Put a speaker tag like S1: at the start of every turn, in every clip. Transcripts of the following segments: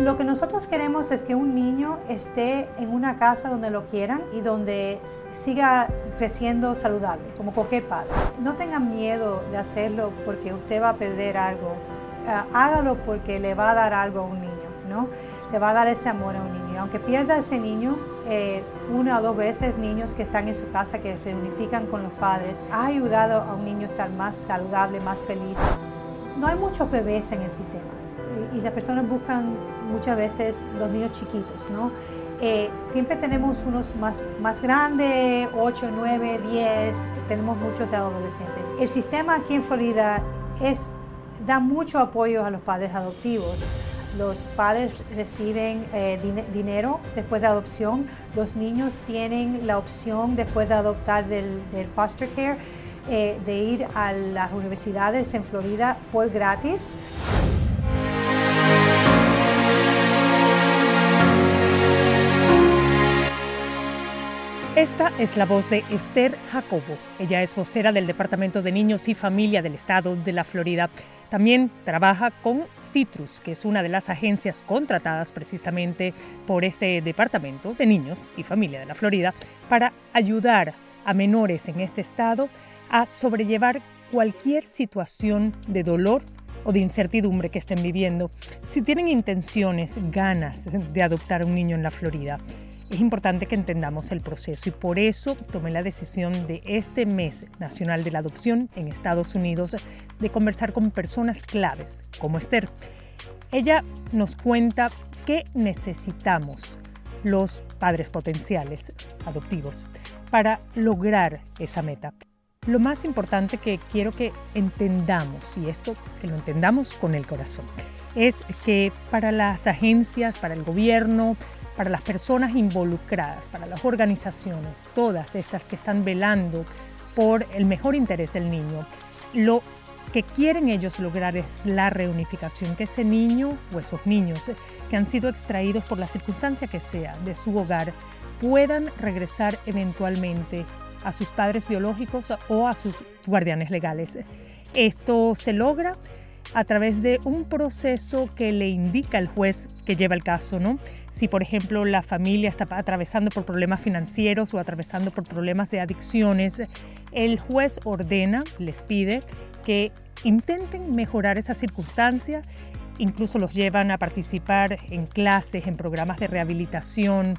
S1: Lo que nosotros queremos es que un niño esté en una casa donde lo quieran y donde siga creciendo saludable, como cualquier padre. No tengan miedo de hacerlo porque usted va a perder algo. Ah, hágalo porque le va a dar algo a un niño, ¿no? Le va a dar ese amor a un niño. Aunque pierda ese niño, eh, una o dos veces niños que están en su casa, que se unifican con los padres, ha ayudado a un niño a estar más saludable, más feliz. No hay muchos bebés en el sistema y las personas buscan muchas veces los niños chiquitos, ¿no? Eh, siempre tenemos unos más, más grandes, 8, 9, 10, tenemos muchos de adolescentes. El sistema aquí en Florida es, da mucho apoyo a los padres adoptivos. Los padres reciben eh, dinero después de adopción. Los niños tienen la opción después de adoptar del, foster care eh, de ir a las universidades en Florida por gratis.
S2: Esta es la voz de Esther Jacobo. Ella es vocera del Departamento de Niños y Familia del Estado de la Florida. También trabaja con Citrus, que es una de las agencias contratadas precisamente por este Departamento de Niños y Familia de la Florida para ayudar a menores en este estado a sobrellevar cualquier situación de dolor o de incertidumbre que estén viviendo si tienen intenciones, ganas de adoptar a un niño en la Florida es importante que entendamos el proceso y por eso tomé la decisión de este mes nacional de la adopción en Estados Unidos de conversar con personas claves como Esther. Ella nos cuenta qué necesitamos los padres potenciales adoptivos para lograr esa meta. Lo más importante que quiero que entendamos, y esto que lo entendamos con el corazón, es que para las agencias, para el gobierno, para las personas involucradas, para las organizaciones, todas estas que están velando por el mejor interés del niño. Lo que quieren ellos lograr es la reunificación, que ese niño o esos niños que han sido extraídos por la circunstancia que sea de su hogar puedan regresar eventualmente a sus padres biológicos o a sus guardianes legales. Esto se logra a través de un proceso que le indica el juez que lleva el caso, ¿no? Si, por ejemplo, la familia está atravesando por problemas financieros o atravesando por problemas de adicciones, el juez ordena, les pide que intenten mejorar esa circunstancia, incluso los llevan a participar en clases, en programas de rehabilitación,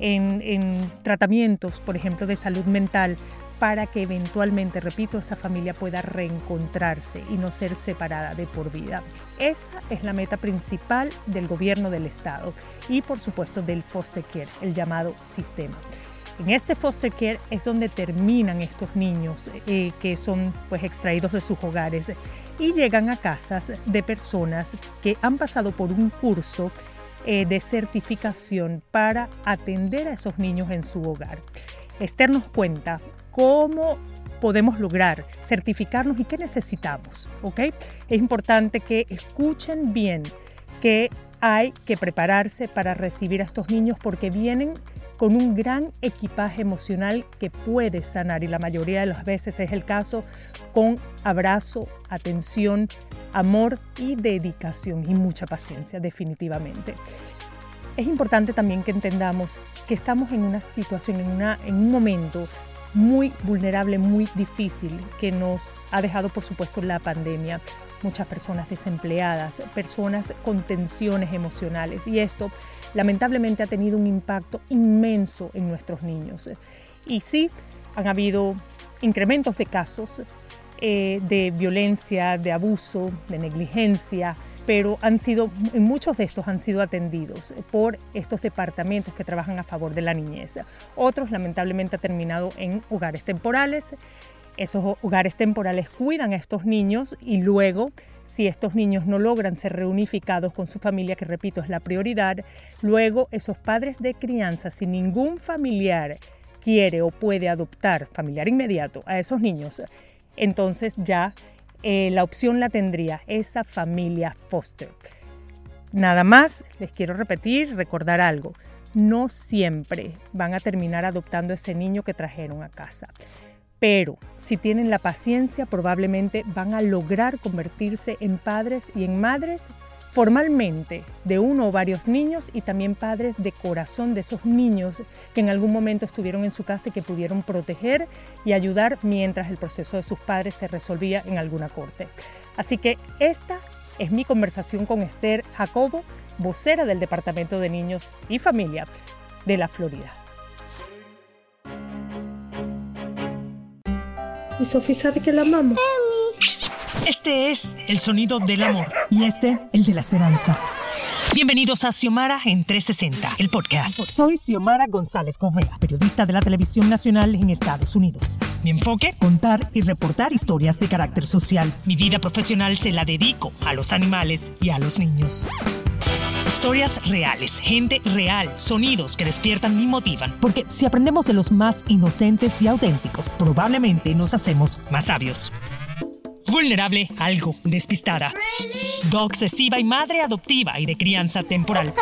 S2: en, en tratamientos, por ejemplo, de salud mental, para que eventualmente, repito, esa familia pueda reencontrarse y no ser separada de por vida. Esa es la meta principal del gobierno del Estado y por supuesto del foster care, el llamado sistema. En este foster care es donde terminan estos niños eh, que son pues extraídos de sus hogares y llegan a casas de personas que han pasado por un curso eh, de certificación para atender a esos niños en su hogar. Esther nos cuenta cómo podemos lograr certificarnos y qué necesitamos. ¿ok? Es importante que escuchen bien que hay que prepararse para recibir a estos niños porque vienen con un gran equipaje emocional que puede sanar y la mayoría de las veces es el caso con abrazo, atención, amor y dedicación y mucha paciencia definitivamente. Es importante también que entendamos que estamos en una situación, en, una, en un momento muy vulnerable, muy difícil, que nos ha dejado, por supuesto, la pandemia. Muchas personas desempleadas, personas con tensiones emocionales. Y esto, lamentablemente, ha tenido un impacto inmenso en nuestros niños. Y sí, han habido incrementos de casos eh, de violencia, de abuso, de negligencia, pero han sido, muchos de estos han sido atendidos por estos departamentos que trabajan a favor de la niñez. Otros lamentablemente han terminado en hogares temporales. Esos hogares temporales cuidan a estos niños y luego si estos niños no logran ser reunificados con su familia, que repito es la prioridad, luego esos padres de crianza, si ningún familiar quiere o puede adoptar, familiar inmediato, a esos niños, entonces ya eh, la opción la tendría esa familia foster. Nada más, les quiero repetir, recordar algo. No siempre van a terminar adoptando ese niño que trajeron a casa. Pero si tienen la paciencia, probablemente van a lograr convertirse en padres y en madres formalmente de uno o varios niños y también padres de corazón de esos niños que en algún momento estuvieron en su casa y que pudieron proteger y ayudar mientras el proceso de sus padres se resolvía en alguna corte. Así que esta es mi conversación con Esther Jacobo, vocera del Departamento de Niños y Familia de la Florida.
S3: Y Sofía sabe que la amamos.
S2: Este es el sonido del amor y este el de la esperanza. Bienvenidos a Xiomara en 360, el podcast. Soy Xiomara González Correa, periodista de la televisión nacional en Estados Unidos. Mi enfoque, contar y reportar historias de carácter social. Mi vida profesional se la dedico a los animales y a los niños. Historias reales, gente real, sonidos que despiertan y motivan. Porque si aprendemos de los más inocentes y auténticos, probablemente nos hacemos más sabios vulnerable, algo despistada. obsesiva y madre adoptiva y de crianza temporal.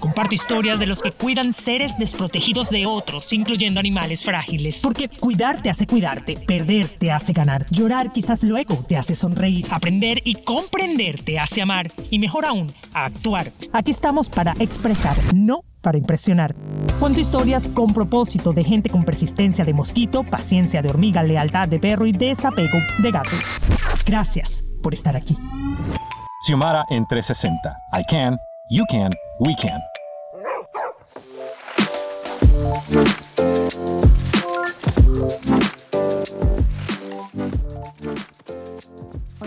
S2: Comparto historias de los que cuidan seres desprotegidos de otros, incluyendo animales frágiles. Porque cuidar te hace cuidarte, perder te hace ganar, llorar quizás luego te hace sonreír, aprender y comprender te hace amar y mejor aún, actuar. Aquí estamos para expresar, no para impresionar. Cuento historias con propósito de gente con persistencia de mosquito, paciencia de hormiga, lealtad de perro y desapego de gato. Gracias por estar aquí.
S4: Xiomara en 360. I can, you can, we can.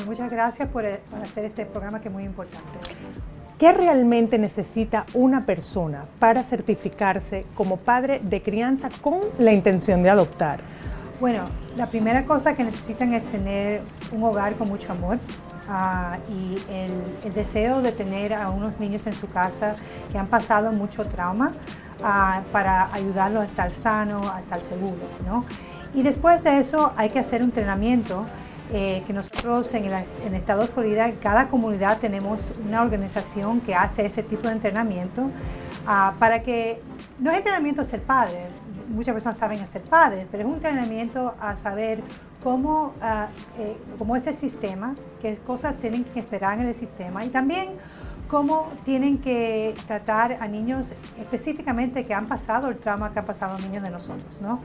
S1: muchas gracias por, por hacer este programa que es muy importante.
S2: ¿Qué realmente necesita una persona para certificarse como padre de crianza con la intención de adoptar?
S1: Bueno, la primera cosa que necesitan es tener un hogar con mucho amor, Uh, y el, deseo de tener a unos niños en su casa que han pasado mucho trauma uh, para ayudarlos a estar sano, a estar seguro. ¿no? Y después de eso hay que hacer un entrenamiento eh, que nosotros en el, en estado de Florida, en cada comunidad tenemos una organización que hace ese tipo de entrenamiento uh, para que, no es entrenamiento ser padre, muchas personas saben ser padres, pero es un entrenamiento a saber cómo, uh, eh, cómo es el sistema, qué cosas tienen que esperar en el sistema y también cómo tienen que tratar a niños específicamente que han pasado el trauma que han pasado los niños de nosotros. ¿no?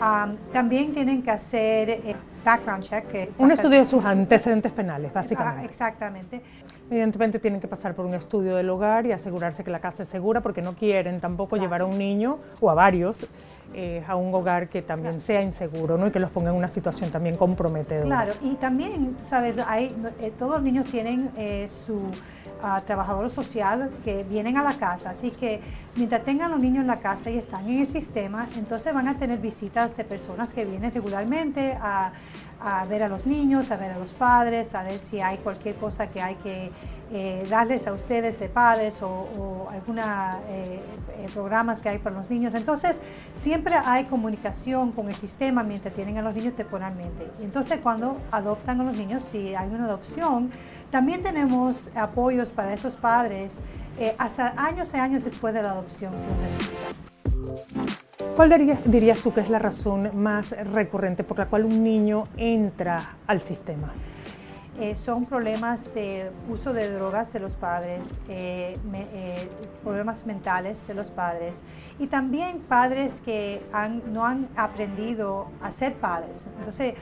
S1: Um, también tienen que hacer eh, background check.
S2: un estudio de sus antecedentes penales, básicamente.
S1: exactamente.
S2: Evidentemente tienen que pasar por un estudio del hogar y asegurarse que la casa es segura porque no quieren tampoco llevar a un niño o a varios eh, a un hogar que también sea inseguro ¿no? y que los ponga en una situación también comprometedora.
S1: Claro, y también, sabes, hay, eh, todos los niños tienen su trabajador social que vienen a la casa. Así que mientras tengan los niños en la casa y están en el sistema, entonces van a tener visitas de personas que vienen regularmente a, a ver a los niños, a ver a los padres, a ver si hay cualquier cosa que hay que eh, darles a ustedes de padres o, algunos eh, eh, programas que hay para los niños. Entonces, siempre hay comunicación con el sistema mientras tienen a los niños temporalmente. Entonces, cuando adoptan a los niños, si hay una adopción, también tenemos apoyos para esos padres hasta años y años después de la adopción, si lo necesitan.
S2: ¿Cuál dirías tú que es la razón más recurrente por la cual un niño entra al sistema?
S1: Eh, son problemas de uso de drogas de los padres, eh, eh, problemas mentales de los padres y también padres que no han aprendido a ser padres. Entonces,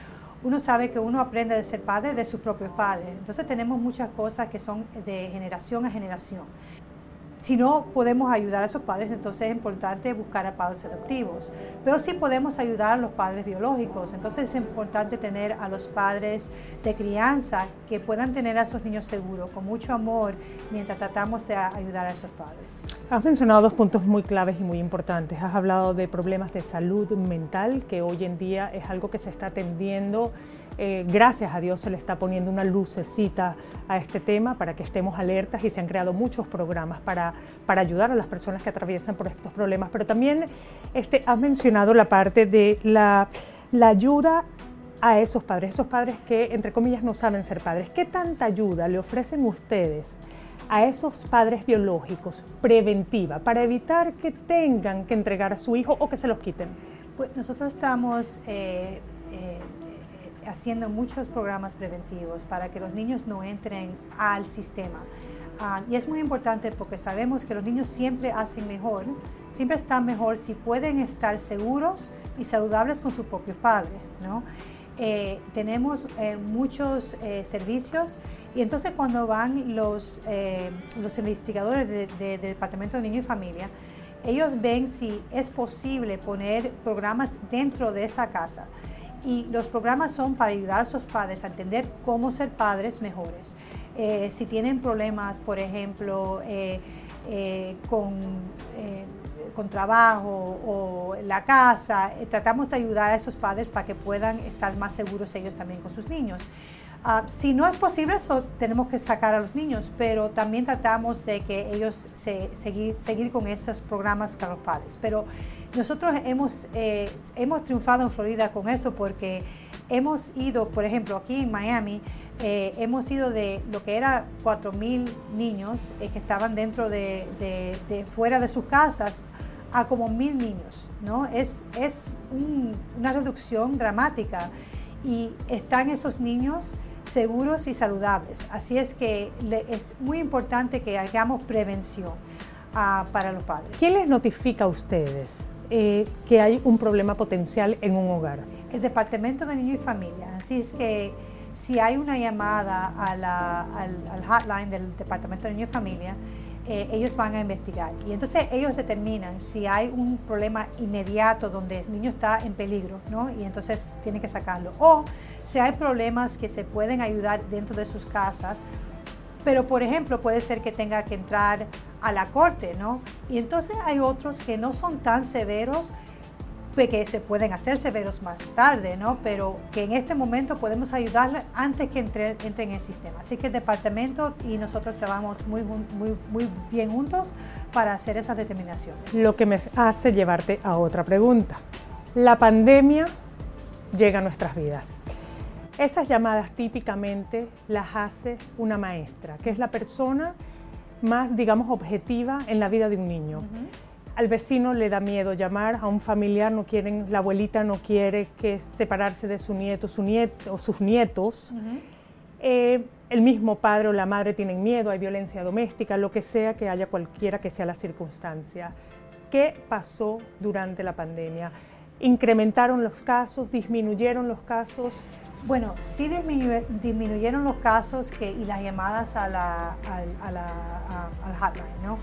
S1: uno sabe que uno aprende a ser padre de sus propios padres. Entonces tenemos muchas cosas que son de generación a generación si no podemos ayudar a esos padres, entonces es importante buscar a padres adoptivos. Pero sí podemos ayudar a los padres biológicos, entonces es importante tener a los padres de crianza que puedan tener a esos niños seguros, con mucho amor, mientras tratamos de ayudar a esos padres.
S2: Has mencionado dos puntos muy claves y muy importantes. Has hablado de problemas de salud mental, que hoy en día es algo que se está atendiendo eh, gracias a Dios se le está poniendo una lucecita a este tema para que estemos alertas y se han creado muchos programas para, para ayudar a las personas que atraviesan por estos problemas. Pero también este, has mencionado la parte de la, la ayuda a esos padres, esos padres que entre comillas no saben ser padres. ¿Qué tanta ayuda le ofrecen ustedes? a esos padres biológicos preventiva para evitar que tengan que entregar a su hijo o que se los quiten?
S1: Pues nosotros estamos eh, haciendo muchos programas preventivos para que los niños no entren al sistema. Ah, y es muy importante porque sabemos que los niños siempre hacen mejor, siempre están mejor si pueden estar seguros y saludables con su propio padre. Eh, tenemos eh, muchos eh, servicios y entonces cuando van los, los investigadores del Departamento de Niño y Familia, ellos ven si es posible poner programas dentro de esa casa. Y los programas son para ayudar a sus padres a entender cómo ser padres mejores. Eh, si tienen problemas, por ejemplo, eh, eh, con, con, trabajo o la casa, tratamos de ayudar a esos padres para que puedan estar más seguros ellos también con sus niños. Ah, si no es posible eso, tenemos que sacar a los niños, pero también tratamos de que ellos se, seguir, seguir con esos programas para los padres. Pero nosotros hemos, hemos triunfado en Florida con eso porque hemos ido, por ejemplo, aquí en Miami, eh, hemos ido de lo que era 4.000 niños eh, que estaban dentro de, fuera de sus casas a como mil niños, ¿no? Es, es una reducción dramática y están esos niños seguros y saludables. Así es que es muy importante que hagamos prevención ah, para los padres.
S2: ¿Quién les notifica a ustedes eh, que hay un problema potencial en un hogar?
S1: El Departamento de Niño y Familia. Así es que si hay una llamada al, hotline del Departamento de Niño y Familia, eh, ellos van a investigar. Y entonces ellos determinan si hay un problema inmediato donde el niño está en peligro, ¿no? Y entonces tienen que sacarlo. O si hay problemas que se pueden ayudar dentro de sus casas, pero por ejemplo puede ser que tenga que entrar a la corte, ¿no? Y entonces hay otros que no son tan severos que se pueden hacer severos más tarde, ¿no? Pero que en este momento podemos ayudarle antes que entre, entre, en el sistema. Así que el departamento y nosotros trabajamos muy, muy, muy bien juntos para hacer esas determinaciones.
S2: Lo que me hace llevarte a otra pregunta. La pandemia llega a nuestras vidas. Esas llamadas típicamente las hace una maestra, que es la persona más, digamos, objetiva en la vida de un niño al vecino le da miedo llamar, a un familiar no quieren, la abuelita no quiere que separarse de su nieto, su nieto o sus nietos. Eh, el mismo padre o la madre tienen miedo, hay violencia doméstica, lo que sea que haya cualquiera que sea la circunstancia. ¿Qué pasó durante la pandemia? ¿Incrementaron los casos? ¿Disminuyeron los casos?
S1: Bueno, sí disminuyeron los casos que, y las llamadas a la, al hotline, ¿no?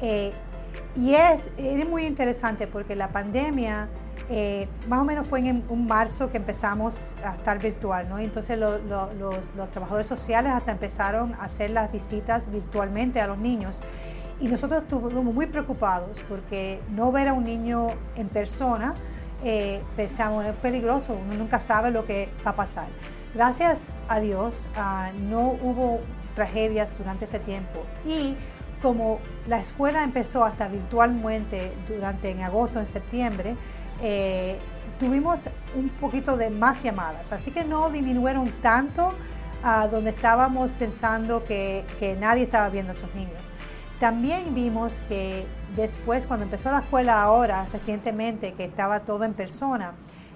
S1: Eh, y es, muy interesante porque la pandemia, eh, más o menos fue en un marzo que empezamos a estar virtual, ¿no? Entonces los, trabajadores sociales hasta empezaron a hacer las visitas virtualmente a los niños. Y nosotros estuvimos muy preocupados porque no ver a un niño en persona, eh, pensamos, es peligroso, uno nunca sabe lo que va a pasar. Gracias a Dios ah, no hubo tragedias durante ese tiempo. Y como la escuela empezó hasta virtualmente durante en agosto, en septiembre, eh, tuvimos un poquito de más llamadas, así que no disminuyeron tanto a donde estábamos pensando que, nadie estaba viendo a esos niños. También vimos que después, cuando empezó la escuela ahora, recientemente, que estaba todo en persona,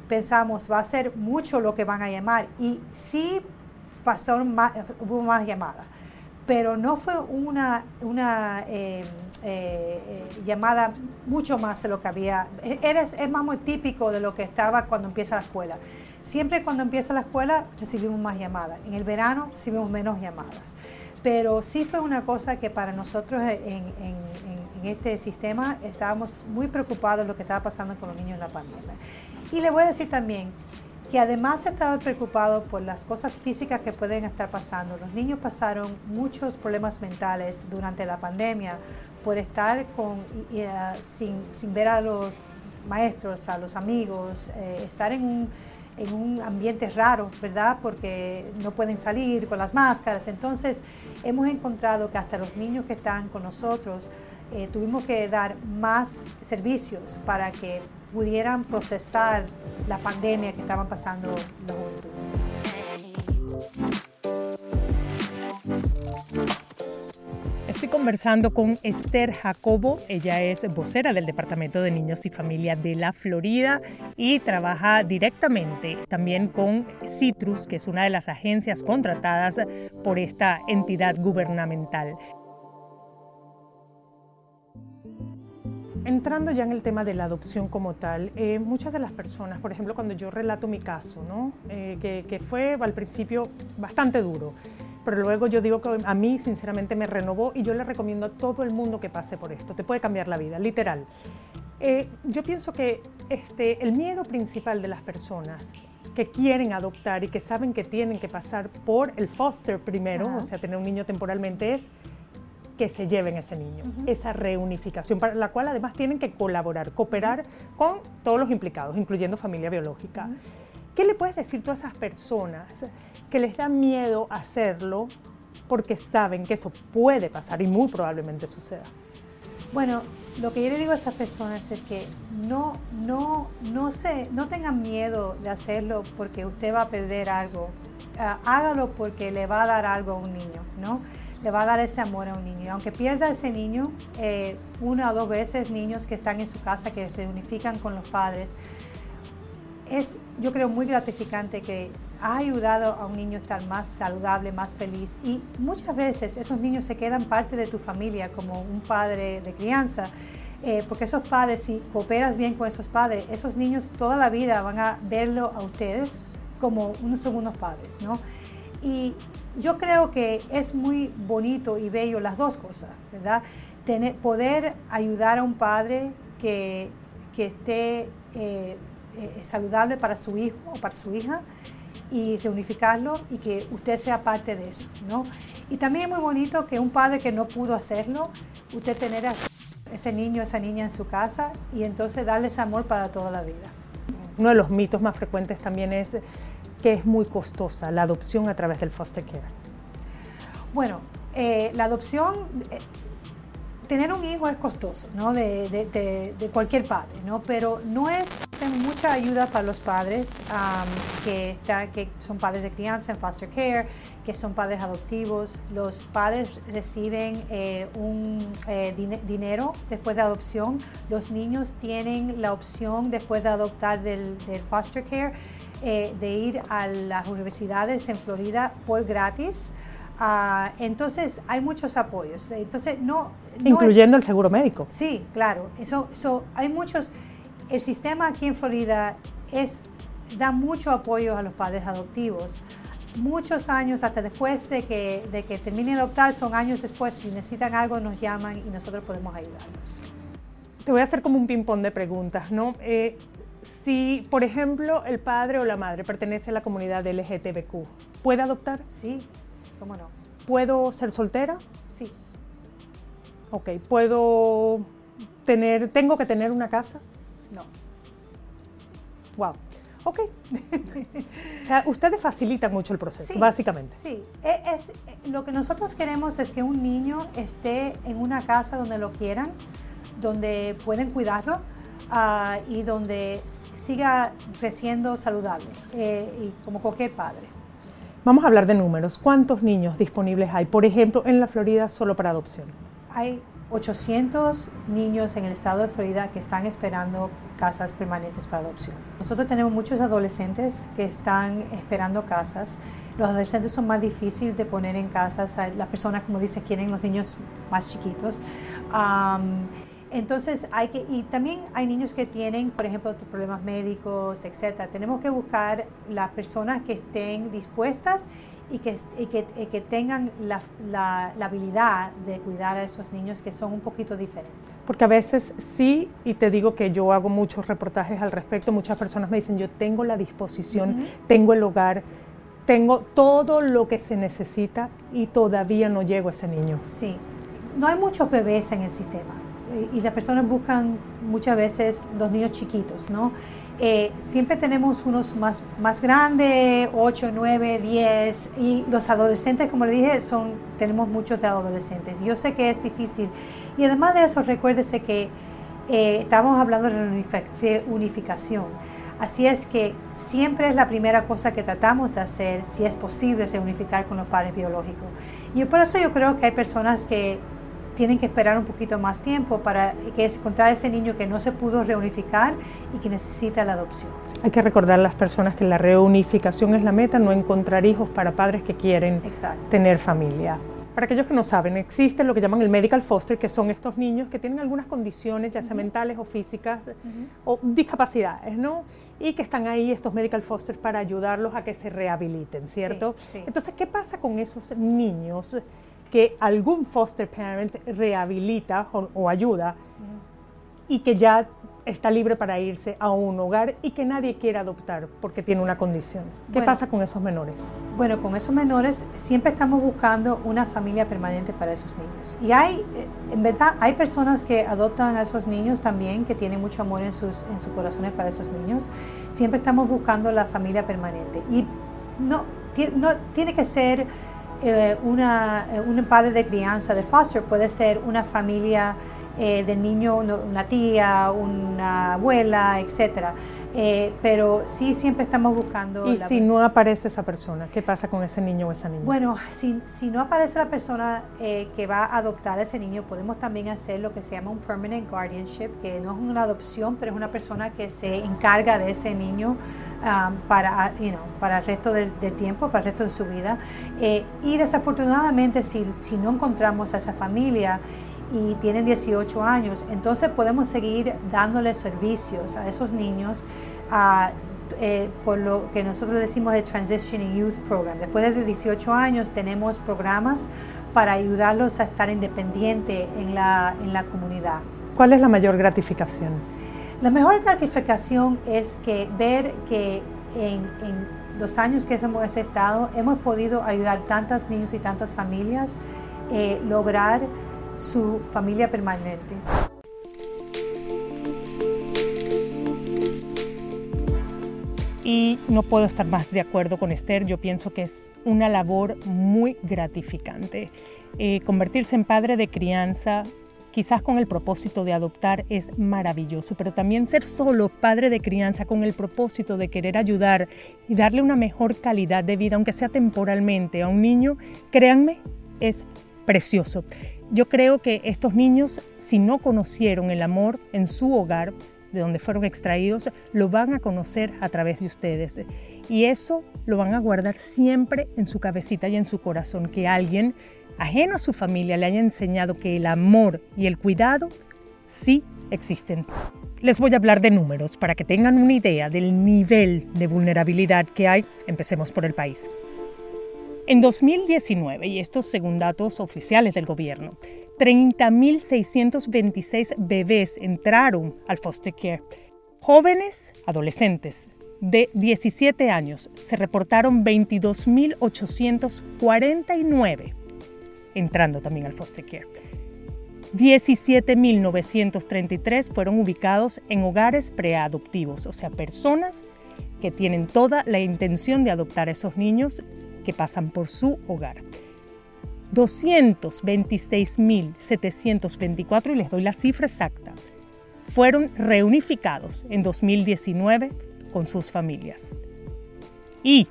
S1: pensamos, va a ser mucho lo que van a llamar. Y sí pasó más, hubo más llamadas pero no fue una, una eh, eh, llamada mucho más de lo que había. Eres, es más muy típico de lo que estaba cuando empieza la escuela. Siempre cuando empieza la escuela recibimos más llamadas. En el verano recibimos menos llamadas. Pero sí fue una cosa que para nosotros en, en, en este sistema estábamos muy preocupados de lo que estaba pasando con los niños en la pandemia. Y le voy a decir también, que además estaba preocupado por las cosas físicas que pueden estar pasando. Los niños pasaron muchos problemas mentales durante la pandemia por estar con, eh, sin, ver a los maestros, a los amigos, eh, estar en un, en un ambiente raro, ¿verdad? Porque no pueden salir con las máscaras. Entonces, hemos encontrado que hasta los niños que están con nosotros, eh, tuvimos que dar más servicios para que pudieran procesar la pandemia que estaban pasando los juventud.
S2: Estoy conversando con Esther Jacobo, ella es vocera del Departamento de Niños y Familia de la Florida y trabaja directamente también con Citrus, que es una de las agencias contratadas por esta entidad gubernamental. Entrando ya en el tema de la adopción como tal, eh, muchas de las personas, por ejemplo, cuando yo relato mi caso, ¿no? Eh, que, que, fue al principio bastante duro, pero luego yo digo que a mí sinceramente me renovó y yo le recomiendo a todo el mundo que pase por esto, te puede cambiar la vida, literal. Eh, yo pienso que este, el miedo principal de las personas que quieren adoptar y que saben que tienen que pasar por el foster primero, o sea, tener un niño temporalmente, es que se lleven ese niño, esa reunificación, para la cual además tienen que colaborar, cooperar con todos los implicados, incluyendo familia biológica. ¿Qué le puedes decir tú a esas personas que les da miedo hacerlo porque saben que eso puede pasar y muy probablemente suceda?
S1: Bueno, lo que yo le digo a esas personas es que no, no, no, se, no tengan miedo de hacerlo porque usted va a perder algo. Ah, hágalo porque le va a dar algo a un niño, ¿no? Le va a dar ese amor a un niño. Aunque pierda ese niño, eh, una o dos veces niños que están en su casa, que se unifican con los padres, es yo creo muy gratificante que ha ayudado a un niño a estar más saludable, más feliz. Y muchas veces esos niños se quedan parte de tu familia como un padre de crianza. Eh, porque esos padres, si cooperas bien con esos padres, esos niños toda la vida van a verlo a ustedes como unos segundos padres, ¿no? Y yo creo que es muy bonito y bello las dos cosas, ¿verdad? Tener, poder ayudar a un padre que, que esté eh, eh, saludable para su hijo o para su hija y reunificarlo y que usted sea parte de eso, ¿no? Y también es muy bonito que un padre que no pudo hacerlo, usted tener a ese niño, esa niña en su casa y entonces darles amor para toda la vida.
S2: Uno de los mitos más frecuentes también es que es muy costosa la adopción a través del foster care?
S1: Bueno, eh, la adopción, eh, tener un hijo es costoso, ¿no? De, cualquier padre, ¿no? Pero no es mucha ayuda para los padres que, que son padres de crianza en foster care, que son padres adoptivos. Los padres reciben eh, un dinero después de adopción. Los niños tienen la opción después de adoptar del, del foster care eh, de ir a las universidades en Florida por gratis. Ah, entonces hay muchos apoyos. Entonces no,
S2: incluyendo el seguro médico.
S1: Sí, claro. Eso, eso, hay muchos. El sistema aquí en Florida es da mucho apoyo a los padres adoptivos. Muchos años, hasta después de que, de que terminen de adoptar, son años después, si necesitan algo nos llaman y nosotros podemos ayudarlos.
S2: Te voy a hacer como un ping-pong de preguntas, ¿no? Eh, por ejemplo, el padre o la madre pertenece a la comunidad LGTBQ, ¿puede adoptar?
S1: Sí, ¿cómo no?
S2: ¿Puedo ser soltera?
S1: Sí.
S2: Ok, ¿puedo tener, tengo que tener una casa?
S1: No.
S2: Wow. Ok. o sea, ustedes facilitan mucho el proceso, básicamente.
S1: Sí, e, es, lo que nosotros queremos es que un niño esté en una casa donde lo quieran, donde pueden cuidarlo, Ah, y donde siga creciendo saludable eh, y como cualquier padre.
S2: Vamos a hablar de números. ¿Cuántos niños disponibles hay, por ejemplo, en la Florida solo para adopción?
S1: Hay 800 niños en el estado de Florida que están esperando casas permanentes para adopción. Nosotros tenemos muchos adolescentes que están esperando casas. Los adolescentes son más difíciles de poner en casas. Las personas, como dice, quieren los niños más chiquitos. Entonces hay que, y también hay niños que tienen, por ejemplo, problemas médicos, etcétera. Tenemos que buscar las personas que estén dispuestas y que, que, tengan la, la, habilidad de cuidar a esos niños que son un poquito diferentes.
S2: Porque a veces sí, y te digo que yo hago muchos reportajes al respecto, muchas personas me dicen, yo tengo la disposición, tengo el hogar, tengo todo lo que se necesita y todavía no llego a ese niño.
S1: Sí, no hay muchos bebés en el sistema y las personas buscan muchas veces los niños chiquitos, ¿no? Eh, siempre tenemos unos más, más grandes, 8, 9, 10, y los adolescentes, como le dije, son, tenemos muchos de adolescentes. Yo sé que es difícil. Y además de eso, recuérdese que eh, estamos hablando de unificación. Así es que siempre es la primera cosa que tratamos de hacer, si es posible, reunificar con los padres biológicos. Y por eso yo creo que hay personas que tienen que esperar un poquito más tiempo para que encontrar ese niño que no se pudo reunificar y que necesita la adopción.
S2: Hay que recordar a las personas que la reunificación es la meta, no encontrar hijos para padres que quieren tener familia. Para aquellos que no saben, existe lo que llaman el medical foster, que son estos niños que tienen algunas condiciones, ya sea mentales o físicas, o discapacidades, ¿no? Y que están ahí estos medical fosters para ayudarlos a que se rehabiliten, ¿cierto? Entonces, ¿qué pasa con esos niños que algún foster parent rehabilita o, ayuda y que ya está libre para irse a un hogar y que nadie quiere adoptar porque tiene una condición. ¿Qué pasa con esos menores?
S1: Bueno, con esos menores siempre estamos buscando una familia permanente para esos niños. Y hay, eh, en verdad, hay personas que adoptan a esos niños también, que tienen mucho amor en sus, en sus corazones para esos niños. Siempre estamos buscando la familia permanente. Y no, no tiene que ser eh, una, eh, un padre de crianza de foster, puede ser una familia eh, del niño, una tía, una abuela, etcétera. Eh, pero sí siempre estamos buscando...
S2: ¿Y si no aparece esa persona? ¿Qué pasa con ese niño o esa niña?
S1: Bueno, si, si no aparece la persona eh, que va a adoptar a ese niño, podemos también hacer lo que se llama un permanent guardianship, que no es una adopción, pero es una persona que se encarga de ese niño um, para, you know, para el resto del, tiempo, para el resto de su vida. y desafortunadamente, si, si no encontramos a esa familia, y tienen 18 años, entonces podemos seguir dándoles servicios a esos niños eh, por lo que nosotros decimos el Transitioning Youth Program. Después de 18 años tenemos programas para ayudarlos a estar independientes en la, en la comunidad.
S2: ¿Cuál es la mayor gratificación?
S1: La mejor gratificación es que ver que en, en los años que hemos estado hemos podido ayudar tantos niños y tantas familias eh, lograr su familia permanente.
S2: Y no puedo estar más de acuerdo con Esther, yo pienso que es una labor muy gratificante. Eh, convertirse en padre de crianza, quizás con el propósito de adoptar, es maravilloso, pero también ser solo padre de crianza con el propósito de querer ayudar y darle una mejor calidad de vida, aunque sea temporalmente, a un niño, créanme, es precioso. Yo creo que estos niños, si no conocieron el amor en su hogar, de donde fueron extraídos, lo van a conocer a través de ustedes. Y eso lo van a guardar siempre en su cabecita y en su corazón, que alguien ajeno a su familia le haya enseñado que el amor y el cuidado sí existen. Les voy a hablar de números para que tengan una idea del nivel de vulnerabilidad que hay. Empecemos por el país. En 2019, y estos según datos oficiales del gobierno, 30.626 bebés entraron al foster care. Jóvenes, adolescentes de 17 años, se reportaron 22.849 entrando también al foster care. 17.933 fueron ubicados en hogares preadoptivos, o sea, personas que tienen toda la intención de adoptar a esos niños que pasan por su hogar. 226.724, y les doy la cifra exacta, fueron reunificados en 2019 con sus familias. Y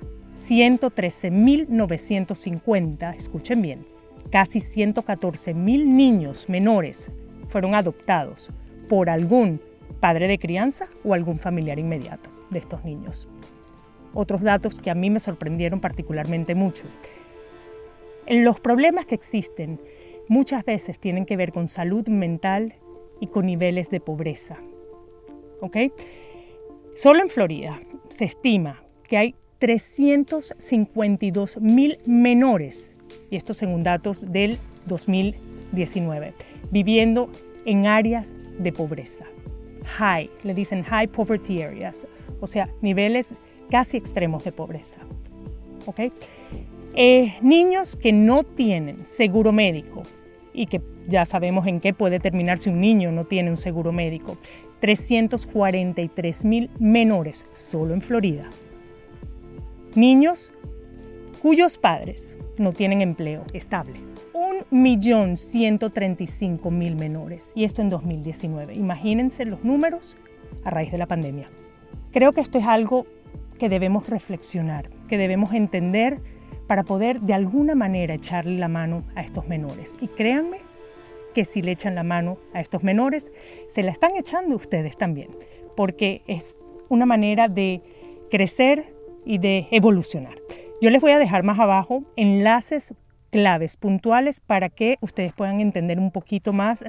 S2: 113.950, escuchen bien, casi 114.000 niños menores fueron adoptados por algún padre de crianza o algún familiar inmediato de estos niños otros datos que a mí me sorprendieron particularmente mucho. Los problemas que existen muchas veces tienen que ver con salud mental y con niveles de pobreza. ¿Ok? Solo en Florida se estima que hay 352 mil menores, y esto según datos del 2019, viviendo en áreas de pobreza. High, le dicen high poverty areas, o sea, niveles casi extremos de pobreza. Eh, niños que no tienen seguro médico y que ya sabemos en qué puede terminar si un niño no tiene un seguro médico. 343 mil menores solo en Florida. Niños cuyos padres no tienen empleo estable. 1.135.000 menores. Y esto en 2019. Imagínense los números a raíz de la pandemia. Creo que esto es algo que debemos reflexionar, que debemos entender para poder de alguna manera echarle la mano a estos menores. Y créanme que si le echan la mano a estos menores, se la están echando ustedes también, porque es una manera de crecer y de evolucionar. Yo les voy a dejar más abajo enlaces claves puntuales para que ustedes puedan entender un poquito más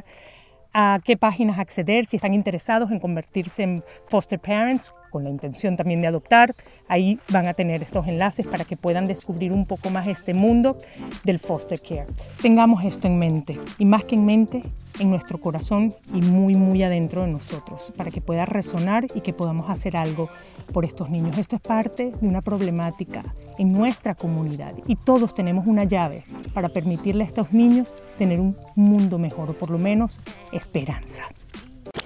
S2: a qué páginas acceder si están interesados en convertirse en foster parents con la intención también de adoptar. Ahí van a tener estos enlaces para que puedan descubrir un poco más este mundo del foster care. Tengamos esto en mente y más que en mente, en nuestro corazón y muy, muy adentro de nosotros, para que pueda resonar y que podamos hacer algo por estos niños. Esto es parte de una problemática en nuestra comunidad y todos tenemos una llave para permitirle a estos niños tener un mundo mejor o por lo menos esperanza.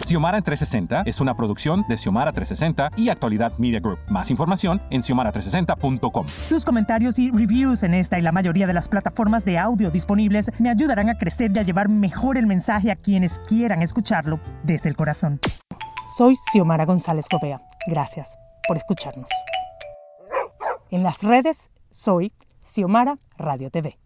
S4: Xiomara en 360 es una producción de Xiomara 360 y Actualidad Media Group. Más información en xiomara360.com.
S2: Tus comentarios y reviews en esta y la mayoría de las plataformas de audio disponibles me ayudarán a crecer y a llevar mejor el mensaje a quienes quieran escucharlo desde el corazón. Soy Xiomara González Copea. Gracias por escucharnos. En las redes soy Xiomara Radio TV.